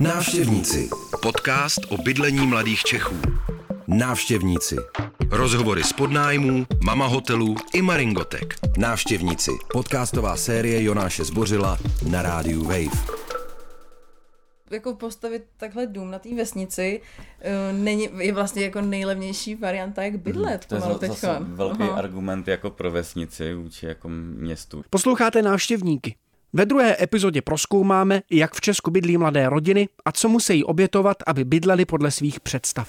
Návštěvníci. Podcast o bydlení mladých Čechů. Návštěvníci. Rozhovory z podnájmů, mama hotelů i maringotek. Návštěvníci. Podcastová série Jonáše Zbořila na rádiu Wave. Jako postavit takhle dům na té vesnici uh, není, je vlastně jako nejlevnější varianta, jak bydlet To je zase teďka. velký Aha. argument jako pro vesnici vůči jako městu. Posloucháte návštěvníky. Ve druhé epizodě proskoumáme, jak v Česku bydlí mladé rodiny a co musí obětovat, aby bydleli podle svých představ.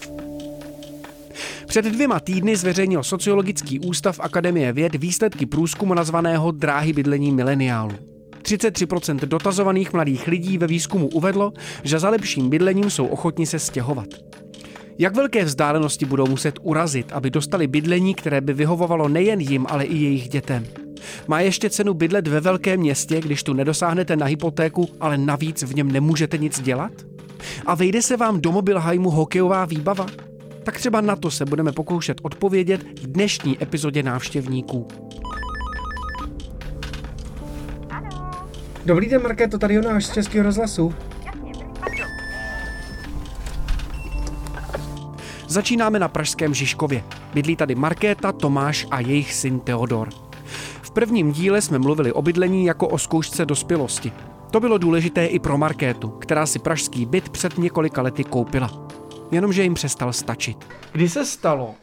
Před dvěma týdny zveřejnil Sociologický ústav Akademie věd výsledky průzkumu nazvaného Dráhy bydlení mileniálů. 33% dotazovaných mladých lidí ve výzkumu uvedlo, že za lepším bydlením jsou ochotni se stěhovat. Jak velké vzdálenosti budou muset urazit, aby dostali bydlení, které by vyhovovalo nejen jim, ale i jejich dětem? Má ještě cenu bydlet ve velkém městě, když tu nedosáhnete na hypotéku, ale navíc v něm nemůžete nic dělat? A vejde se vám do Mobilheimu hokejová výbava? Tak třeba na to se budeme pokoušet odpovědět v dnešní epizodě návštěvníků. Dobrý den, Markéto, tady Jonáš z Českého rozhlasu. Začínáme na pražském Žižkově. Bydlí tady Markéta, Tomáš a jejich syn Teodor. V prvním díle jsme mluvili o bydlení jako o zkoušce dospělosti. To bylo důležité i pro Markétu, která si pražský byt před několika lety koupila. Jenomže jim přestal stačit. Kdy se stalo,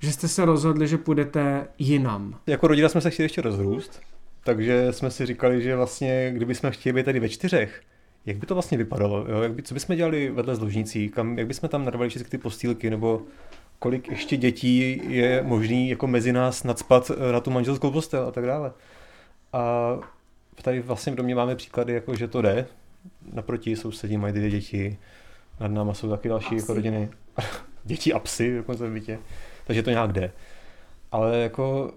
že jste se rozhodli, že půjdete jinam? Jako rodina jsme se chtěli ještě rozrůst, takže jsme si říkali, že vlastně, kdyby jsme chtěli být tady ve čtyřech, jak by to vlastně vypadalo, jo? Jak by, co bychom dělali vedle s ložnicí, kam, jak bychom tam narvali všechny ty postýlky, nebo kolik ještě dětí je možný jako mezi nás nadspat eh, na tu manželskou postel a tak dále. A tady vlastně v domě máme příklady, jako že to jde, naproti sousedí mají dvě děti, nad náma jsou taky další jako rodiny, děti a psy dokonce v bytě, takže to nějak jde. Ale jako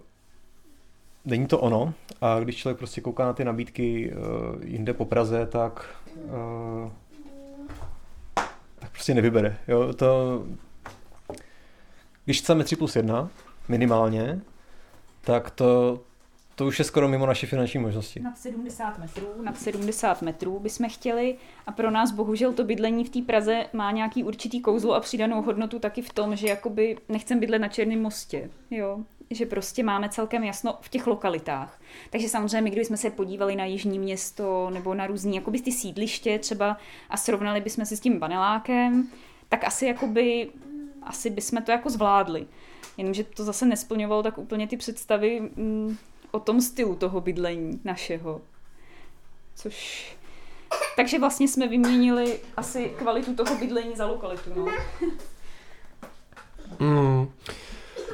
není to ono a když člověk prostě kouká na ty nabídky uh, jinde po Praze, tak, uh, tak prostě nevybere. Jo? To, když chceme 3 plus 1 minimálně, tak to, to už je skoro mimo naše finanční možnosti. Nad 70 metrů, nad 70 metrů bychom chtěli a pro nás bohužel to bydlení v té Praze má nějaký určitý kouzlo a přidanou hodnotu taky v tom, že jakoby nechcem bydlet na Černém mostě, jo, že prostě máme celkem jasno v těch lokalitách. Takže samozřejmě my, kdybychom se podívali na Jižní město nebo na různý jakoby ty sídliště třeba a srovnali bychom se s tím panelákem, tak asi jakoby, asi bychom to jako zvládli. Jenomže to zase nesplňovalo tak úplně ty představy mm, o tom stylu toho bydlení našeho. Což... Takže vlastně jsme vyměnili asi kvalitu toho bydlení za lokalitu, no. Mm.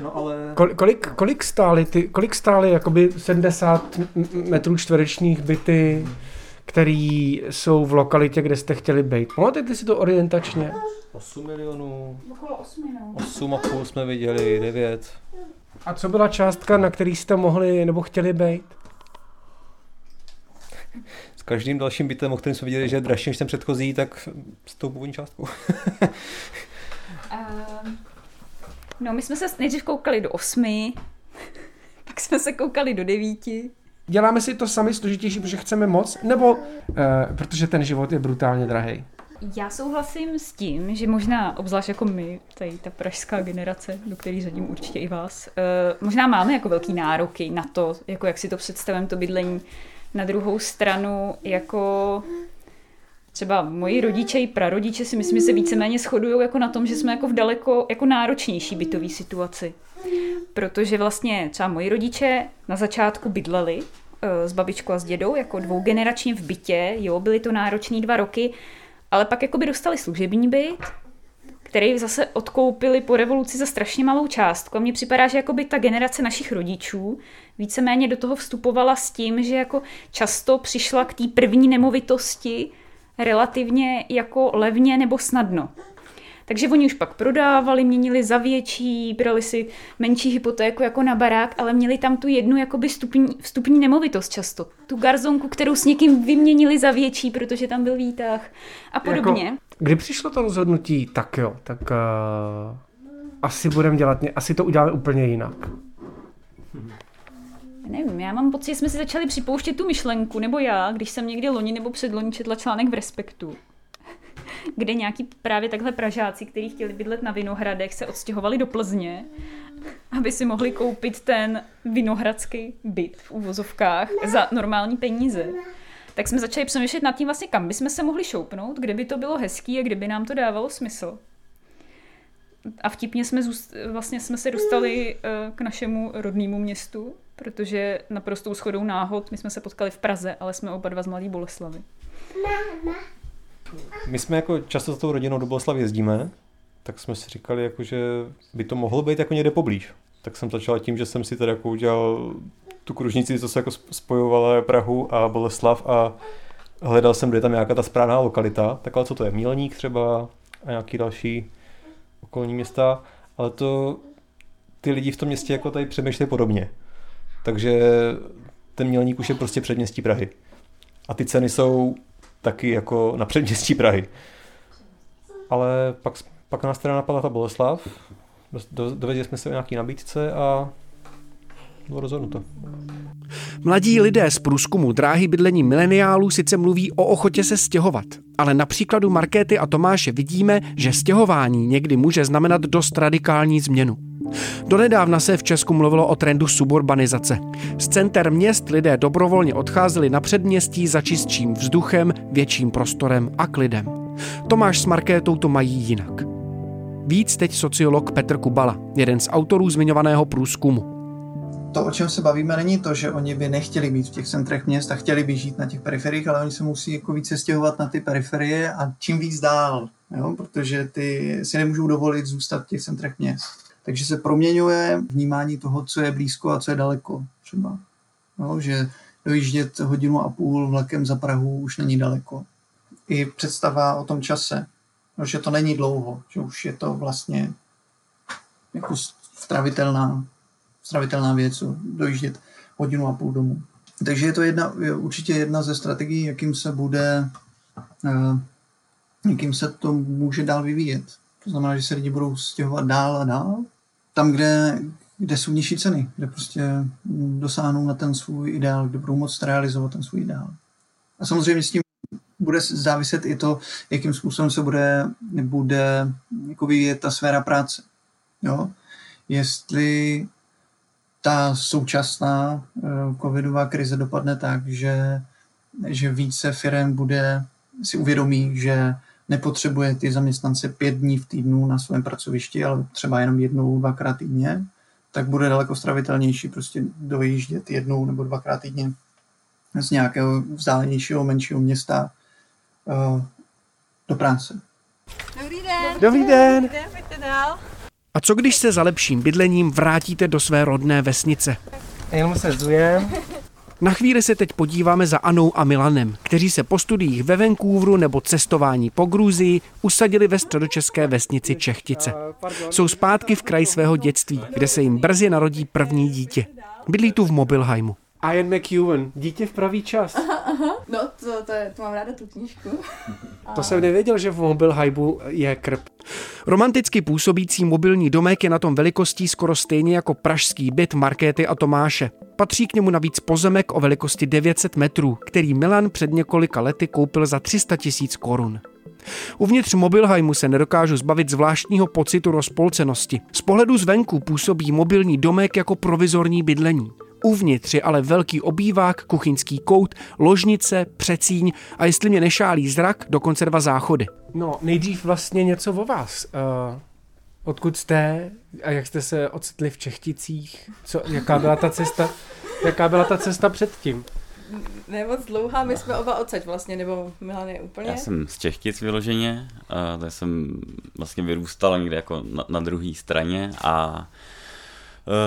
No ale... Kol, kolik, kolik stály ty, kolik stály jakoby 70 m- metrů čtverečních byty, který jsou v lokalitě, kde jste chtěli být? Pamatujete si to orientačně? 8 milionů, Okolo 8, no. 8 a půl jsme viděli, 9. A co byla částka, na který jste mohli nebo chtěli být? S každým dalším bytem, o kterém jsme viděli, že je dražší než ten předchozí, tak s tou původní částkou. Ehm, No, my jsme se nejdřív koukali do 8, pak jsme se koukali do 9. Děláme si to sami složitější, protože chceme moc, nebo eh, protože ten život je brutálně drahý? Já souhlasím s tím, že možná, obzvlášť jako my, tady ta pražská generace, do které řadím určitě i vás, eh, možná máme jako velký nároky na to, jako jak si to představím, to bydlení. Na druhou stranu, jako třeba moji rodiče i prarodiče si myslím, že se víceméně shodují jako na tom, že jsme jako v daleko jako náročnější bytové situaci. Protože vlastně třeba moji rodiče na začátku bydleli eh, s babičkou a s dědou jako dvougeneračně v bytě, jo, byly to náročné dva roky, ale pak jakoby dostali služební byt, který zase odkoupili po revoluci za strašně malou částku. A mně připadá, že jakoby ta generace našich rodičů víceméně do toho vstupovala s tím, že jako často přišla k té první nemovitosti relativně jako levně nebo snadno. Takže oni už pak prodávali, měnili za větší, brali si menší hypotéku jako na barák, ale měli tam tu jednu jakoby stupní, vstupní nemovitost často. Tu garzonku, kterou s někým vyměnili za větší, protože tam byl výtah a podobně. Jako, kdy přišlo to rozhodnutí, tak jo, tak uh, asi budeme dělat, asi to uděláme úplně jinak. Nevím, já mám pocit, že jsme si začali připouštět tu myšlenku, nebo já, když jsem někdy loni nebo předloni četla článek v Respektu, kde nějaký právě takhle Pražáci, kteří chtěli bydlet na Vinohradech, se odstěhovali do Plzně, aby si mohli koupit ten vinohradský byt v úvozovkách za normální peníze. Tak jsme začali přemýšlet nad tím vlastně, kam bychom se mohli šoupnout, kde by to bylo hezký a kde by nám to dávalo smysl. A vtipně jsme, zůst, vlastně jsme se dostali eh, k našemu rodnému městu, protože naprostou schodou náhod my jsme se potkali v Praze, ale jsme oba dva z Mladé Boleslavy. My jsme jako často s tou rodinou do Boleslavy jezdíme, tak jsme si říkali, jako, že by to mohlo být jako někde poblíž. Tak jsem začal tím, že jsem si tady jako udělal tu kružnici, co se jako spojovala Prahu a Boleslav a hledal jsem, kde je tam nějaká ta správná lokalita. Tak ale co to je? Mílník třeba a nějaký další okolní města, ale to ty lidi v tom městě jako tady přemýšlejí podobně. Takže ten Mělník už je prostě předměstí Prahy. A ty ceny jsou taky jako na předměstí Prahy. Ale pak, pak nás teda napadla ta Boleslav, do, dovedli jsme se o nějaký nabídce a bylo rozhodnuto. Mladí lidé z průzkumu dráhy bydlení mileniálů sice mluví o ochotě se stěhovat, ale na příkladu Markéty a Tomáše vidíme, že stěhování někdy může znamenat dost radikální změnu. Donedávna se v Česku mluvilo o trendu suburbanizace. Z center měst lidé dobrovolně odcházeli na předměstí za čistším vzduchem, větším prostorem a klidem. Tomáš s Markétou to mají jinak. Víc teď sociolog Petr Kubala, jeden z autorů zmiňovaného průzkumu. To, o čem se bavíme, není to, že oni by nechtěli být v těch centrech měst a chtěli by žít na těch periferiích, ale oni se musí jako více stěhovat na ty periferie a čím víc dál, jo? protože ty si nemůžou dovolit zůstat v těch centrech měst. Takže se proměňuje vnímání toho, co je blízko a co je daleko třeba. No, že dojíždět hodinu a půl vlakem za Prahu už není daleko. I představa o tom čase, no, že to není dlouho, že už je to vlastně jako stravitelná, stravitelná věc, dojíždět hodinu a půl domů. Takže je to jedna, je určitě jedna ze strategií, jakým se bude, uh, jakým se to může dál vyvíjet. To znamená, že se lidi budou stěhovat dál a dál tam, kde, kde jsou nižší ceny, kde prostě dosáhnou na ten svůj ideál, kde budou moct realizovat ten svůj ideál. A samozřejmě s tím bude záviset i to, jakým způsobem se bude, bude jako vyvíjet ta sféra práce. Jo? Jestli ta současná uh, covidová krize dopadne tak, že, že více firm bude si uvědomí, že nepotřebuje ty zaměstnance pět dní v týdnu na svém pracovišti, ale třeba jenom jednou, dvakrát týdně, tak bude daleko stravitelnější prostě dojíždět jednou nebo dvakrát týdně z nějakého vzdálenějšího, menšího města uh, do práce. Dobrý den. Dobrý den. Dobrý den, pojďte dál. A co když se za lepším bydlením vrátíte do své rodné vesnice? Jenom se zujem. Na chvíli se teď podíváme za Anou a Milanem, kteří se po studiích ve Vancouveru nebo cestování po Gruzii usadili ve středočeské vesnici Čechtice. Jsou zpátky v kraji svého dětství, kde se jim brzy narodí první dítě. Bydlí tu v Mobilheimu. Ian McEwen, dítě v pravý čas. No, to, to, je, to mám ráda tu knížku. To jsem nevěděl, že v Mobilheimu je krb. Romanticky působící mobilní domek je na tom velikostí skoro stejně jako pražský byt Markéty a Tomáše. Patří k němu navíc pozemek o velikosti 900 metrů, který Milan před několika lety koupil za 300 tisíc korun. Uvnitř Mobilheimu se nedokážu zbavit zvláštního pocitu rozpolcenosti. Z pohledu zvenku působí mobilní domek jako provizorní bydlení. Uvnitř je ale velký obývák, kuchyňský kout, ložnice, přecíň a jestli mě nešálí zrak, dokonce dva záchody. No, nejdřív vlastně něco o vás. Uh, odkud jste a jak jste se ocitli v Čechticích? Co, jaká byla ta cesta? Jaká byla ta cesta předtím? Ne moc dlouhá, my jsme oba odsaď vlastně, nebo Milan je úplně. Já jsem z Čechtic vyloženě, a tady jsem vlastně vyrůstal někde jako na, na druhé straně a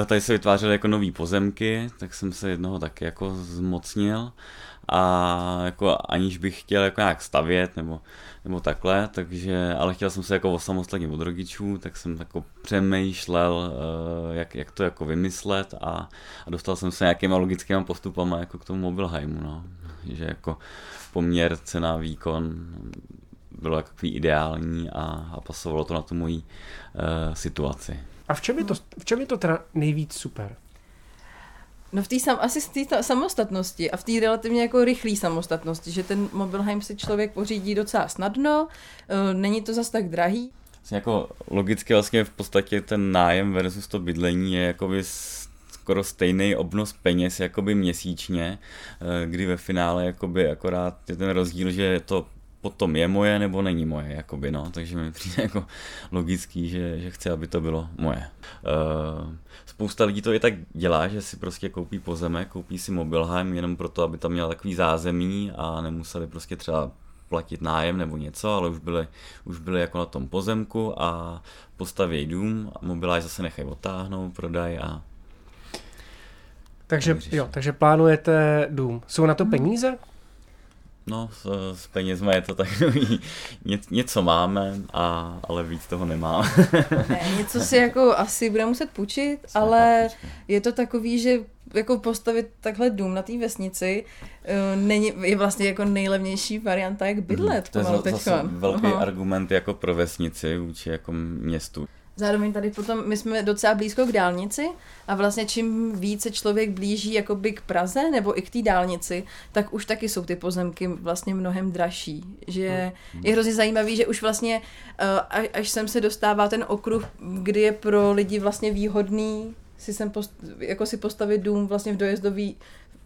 tady se vytvářely jako nové pozemky, tak jsem se jednoho taky jako zmocnil a jako aniž bych chtěl jako nějak stavět nebo, nebo takhle, takže, ale chtěl jsem se jako osamostatnit od rodičů, tak jsem jako přemýšlel, eh, jak, jak to jako vymyslet a, a dostal jsem se nějakýma logickými postupama jako k tomu Mobilheimu, no. že jako poměr cena výkon bylo jako ideální a, a pasovalo to na tu moji uh, situaci. A v čem je to, v čem je to teda nejvíc super? No v té sam, asi z té samostatnosti a v té relativně jako rychlé samostatnosti, že ten mobilheim si člověk pořídí docela snadno, uh, není to zas tak drahý. Vlastně jako logicky vlastně v podstatě ten nájem versus to bydlení je jakoby skoro stejný obnos peněz jakoby měsíčně, eh, kdy ve finále jakoby akorát je ten rozdíl, že to potom je moje nebo není moje, jakoby, no, takže mi přijde jako logický, že, že chci, aby to bylo moje. Uh, spousta lidí to i tak dělá, že si prostě koupí pozemek, koupí si mobilheim jenom proto, aby tam měl takový zázemí a nemuseli prostě třeba platit nájem nebo něco, ale už byli, už byli jako na tom pozemku a postaví dům a mobiláž zase nechají otáhnout, prodají a takže, jo, takže plánujete dům. Jsou na to Mhm. peníze? No, s, s penězma je to takový, ně, něco máme, a, ale víc toho nemáme. Ne, něco si jako asi bude muset půjčit, ale je to takový, že jako postavit takhle dům na té vesnici uh, není, je vlastně jako nejlevnější varianta, jak bydlet. to je zase velký Aha. argument jako pro vesnici vůči jako městu. Zároveň tady potom, my jsme docela blízko k dálnici a vlastně čím více člověk blíží jakoby k Praze nebo i k té dálnici, tak už taky jsou ty pozemky vlastně mnohem dražší. Že je hrozně zajímavý, že už vlastně eh, až, sem se dostává ten okruh, kdy je pro lidi vlastně výhodný si sem post, jako si postavit dům vlastně v dojezdový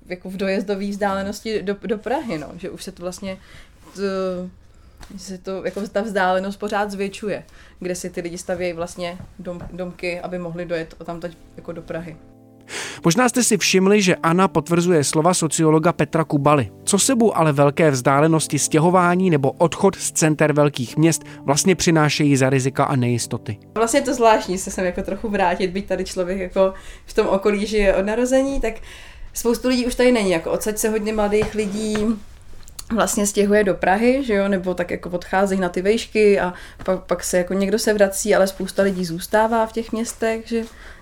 jako v dojezdové vzdálenosti do, do Prahy, no. že už se to vlastně to, že se to, jako ta vzdálenost pořád zvětšuje, kde si ty lidi stavějí vlastně dom, domky, aby mohli dojet tam teď jako do Prahy. Možná jste si všimli, že Anna potvrzuje slova sociologa Petra Kubaly. Co sebou ale velké vzdálenosti stěhování nebo odchod z center velkých měst vlastně přinášejí za rizika a nejistoty. Vlastně je to zvláštní se sem jako trochu vrátit, byť tady člověk jako v tom okolí žije od narození, tak spoustu lidí už tady není, jako odsaď se hodně mladých lidí vlastně stěhuje do Prahy, že jo, nebo tak jako odcházejí na ty vejšky a pak, pak se jako někdo se vrací, ale spousta lidí zůstává v těch městech, že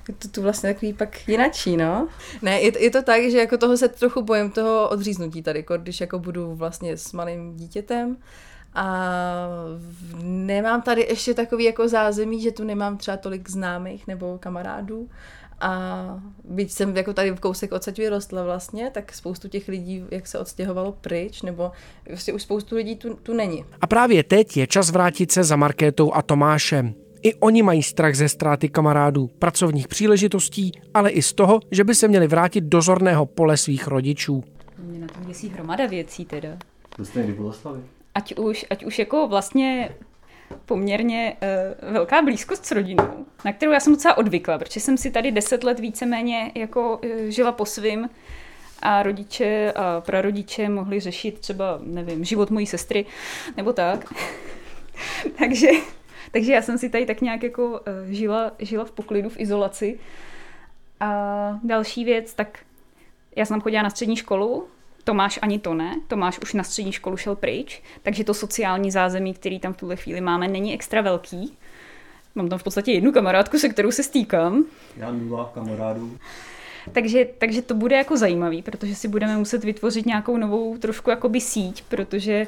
je to tu vlastně takový pak jinačí, no. Ne, je, je to tak, že jako toho se trochu bojím toho odříznutí tady, jako když jako budu vlastně s malým dítětem a nemám tady ještě takový jako zázemí, že tu nemám třeba tolik známých nebo kamarádů a byť jsem jako tady v kousek odsaď vyrostla vlastně, tak spoustu těch lidí, jak se odstěhovalo pryč, nebo vlastně už spoustu lidí tu, tu není. A právě teď je čas vrátit se za Markétou a Tomášem. I oni mají strach ze ztráty kamarádů, pracovních příležitostí, ale i z toho, že by se měli vrátit do zorného pole svých rodičů. Mě na tom děsí hromada věcí teda. To jste někdy? Ať už, ať už jako vlastně poměrně uh, velká blízkost s rodinou, na kterou já jsem docela odvykla, protože jsem si tady deset let víceméně jako uh, žila po svým a rodiče a prarodiče mohli řešit třeba, nevím, život mojí sestry nebo tak. takže, takže já jsem si tady tak nějak jako uh, žila, žila v poklidu, v izolaci. A další věc, tak já jsem chodila na střední školu, Tomáš ani to ne, Tomáš už na střední školu šel pryč, takže to sociální zázemí, který tam v tuhle chvíli máme, není extra velký. Mám tam v podstatě jednu kamarádku, se kterou se stýkám, Já nula kamarádů. takže, takže to bude jako zajímavý, protože si budeme muset vytvořit nějakou novou trošku jakoby síť, protože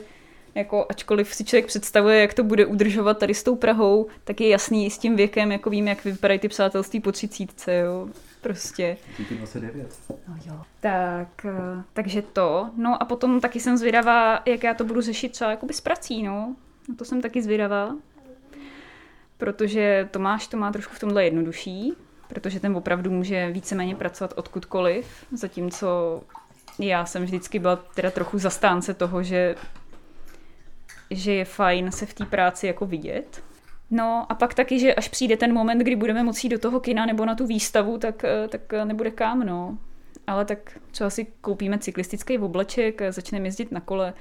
jako ačkoliv si člověk představuje, jak to bude udržovat tady s tou Prahou, tak je jasný s tím věkem, jako vím, jak vypadají ty přátelství po třicítce, jo. Prostě. Díky 29. No jo. Tak, eh, takže to. No a potom taky jsem zvědavá, jak já to budu řešit třeba jakoby s prací, no. Na to jsem taky zvědavá. Protože Tomáš to má trošku v tomhle jednodušší, protože ten opravdu může víceméně pracovat odkudkoliv, zatímco já jsem vždycky byla teda trochu zastánce toho, že, že je fajn se v té práci jako vidět. No a pak taky, že až přijde ten moment, kdy budeme moci do toho kina nebo na tu výstavu, tak, eh, tak nebude kam, no. Ale tak třeba si koupíme cyklistický obleček, a začneme jezdit na kole,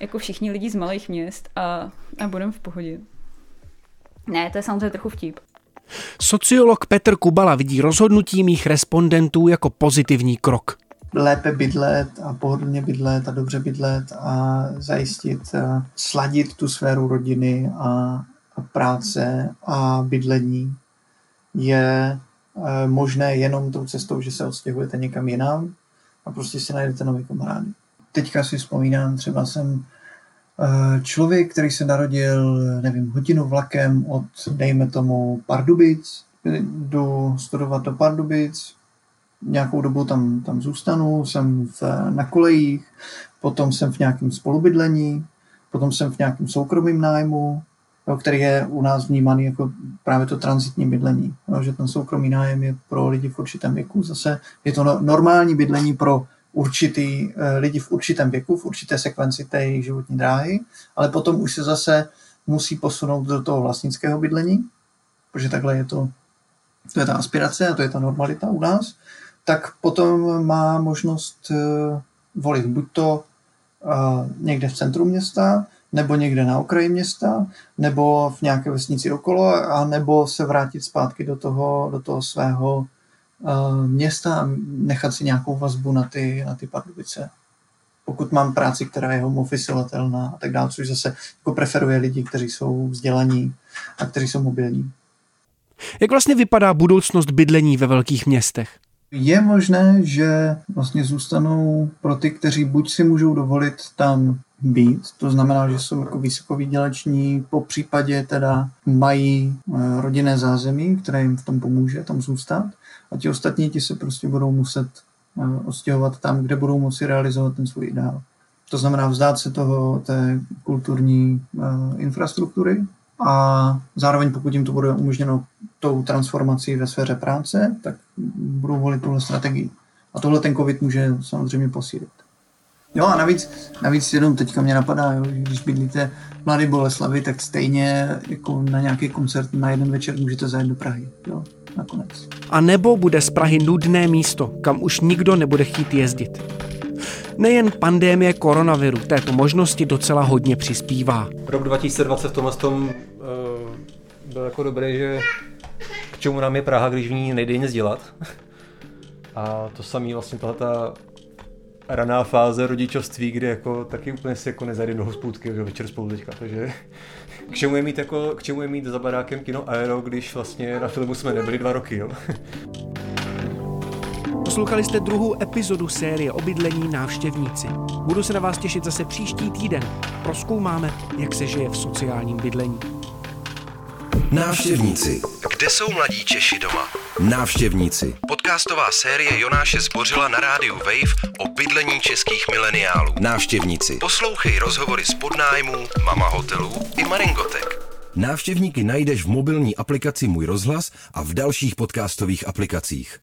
jako všichni lidi z malých měst a, a budeme v pohodě. Ne, to je samozřejmě trochu vtip. Sociolog Petr Kubala vidí rozhodnutí mých respondentů jako pozitivní krok. Lépe bydlet a pohodlně bydlet a dobře bydlet a zajistit, a sladit tu sféru rodiny a, a práce a bydlení je eh, možné jenom tou cestou, že se odstěhujete někam jinam a prostě si najdete nové kamarády. Teďka si vzpomínám, třeba jsem eh, člověk, který se narodil, nevím, hodinu vlakem od, dejme tomu, Pardubic, jdu studovat do Pardubic, nějakou dobu tam, tam zůstanu, jsem v, na kolejích, potom jsem v nějakém spolubydlení, potom jsem v nějakém soukromém nájmu, jo, který je u nás vnímaný jako právě to transitní bydlení. Jo, že ten soukromý nájem je pro lidi v určitém věku. Zase je to no, normální bydlení pro určitý eh, lidi v určitém věku, v určité sekvenci té jejich životní dráhy, ale potom už se zase musí posunout do toho vlastnického bydlení, protože takhle je to, to je ta aspirace a to je ta normalita u nás, tak potom má možnost eh, volit buď to eh, někde v centru města, nebo někde na okraji města, nebo v nějaké vesnici okolo, a nebo se vrátit zpátky do toho, do toho svého uh, města a nechat si nějakou vazbu na ty, na ty Pardubice. Pokud mám práci, která je home officeovatelná a tak dále, což zase jako preferuje lidi, kteří jsou vzdělaní a kteří jsou mobilní. Jak vlastně vypadá budoucnost bydlení ve velkých městech? Je možné, že vlastně zůstanou pro ty, kteří buď si můžou dovolit tam být, to znamená, že jsou jako vysokovýděleční, po případě teda mají eh, rodinné zázemí, které jim v tom pomůže tam zůstat a ti ostatní ti se prostě budou muset eh, odstěhovat tam, kde budou moci realizovat ten svůj ideál. To znamená vzdát se toho té kulturní uh, infrastruktury a zároveň pokud jim to bude umožněno tou transformací ve sféře práce, tak budou volit tuhle strategii. A tohle ten covid může samozřejmě posílit. Jo a navíc, navíc jenom teďka mě napadá, jo, že když bydlíte v Mladé Boleslavi, tak stejně jako na nějaký koncert na jeden večer můžete zajet do Prahy. Jo, nakonec. A nebo bude z Prahy nudné místo, kam už nikdo nebude chtít jezdit. Nejen pandémie koronaviru této možnosti docela hodně přispívá. Rok 2020 v tomhle tom, uh, byl jako dobrý, že k čemu nám je Praha, když v ní nejde nic dělat. A to samý vlastně tato raná fáze rodičovství, kdy jako taky úplně si jako nezajde do hospůdky večer spolu teďka, takže k čemu je mít, jako, k čemu je mít za barákem kino Aero, když vlastně na filmu jsme nebyli dva roky, jo? Poslouchali jste druhou epizodu série o bydlení návštěvníci. Budu se na vás těšit zase příští týden. Proskoumáme, jak se žije v sociálním bydlení. Návštěvníci. Kde jsou mladí Češi doma? Návštěvníci. Podcastová série Jonáše Zbořila na rádiu Wave o bydlení českých mileniálů. Návštěvníci. Poslouchej rozhovory z podnájmů, mama hotelů i maringotek. Návštěvníky najdeš v mobilní aplikaci Můj rozhlas a v dalších podcastových aplikacích.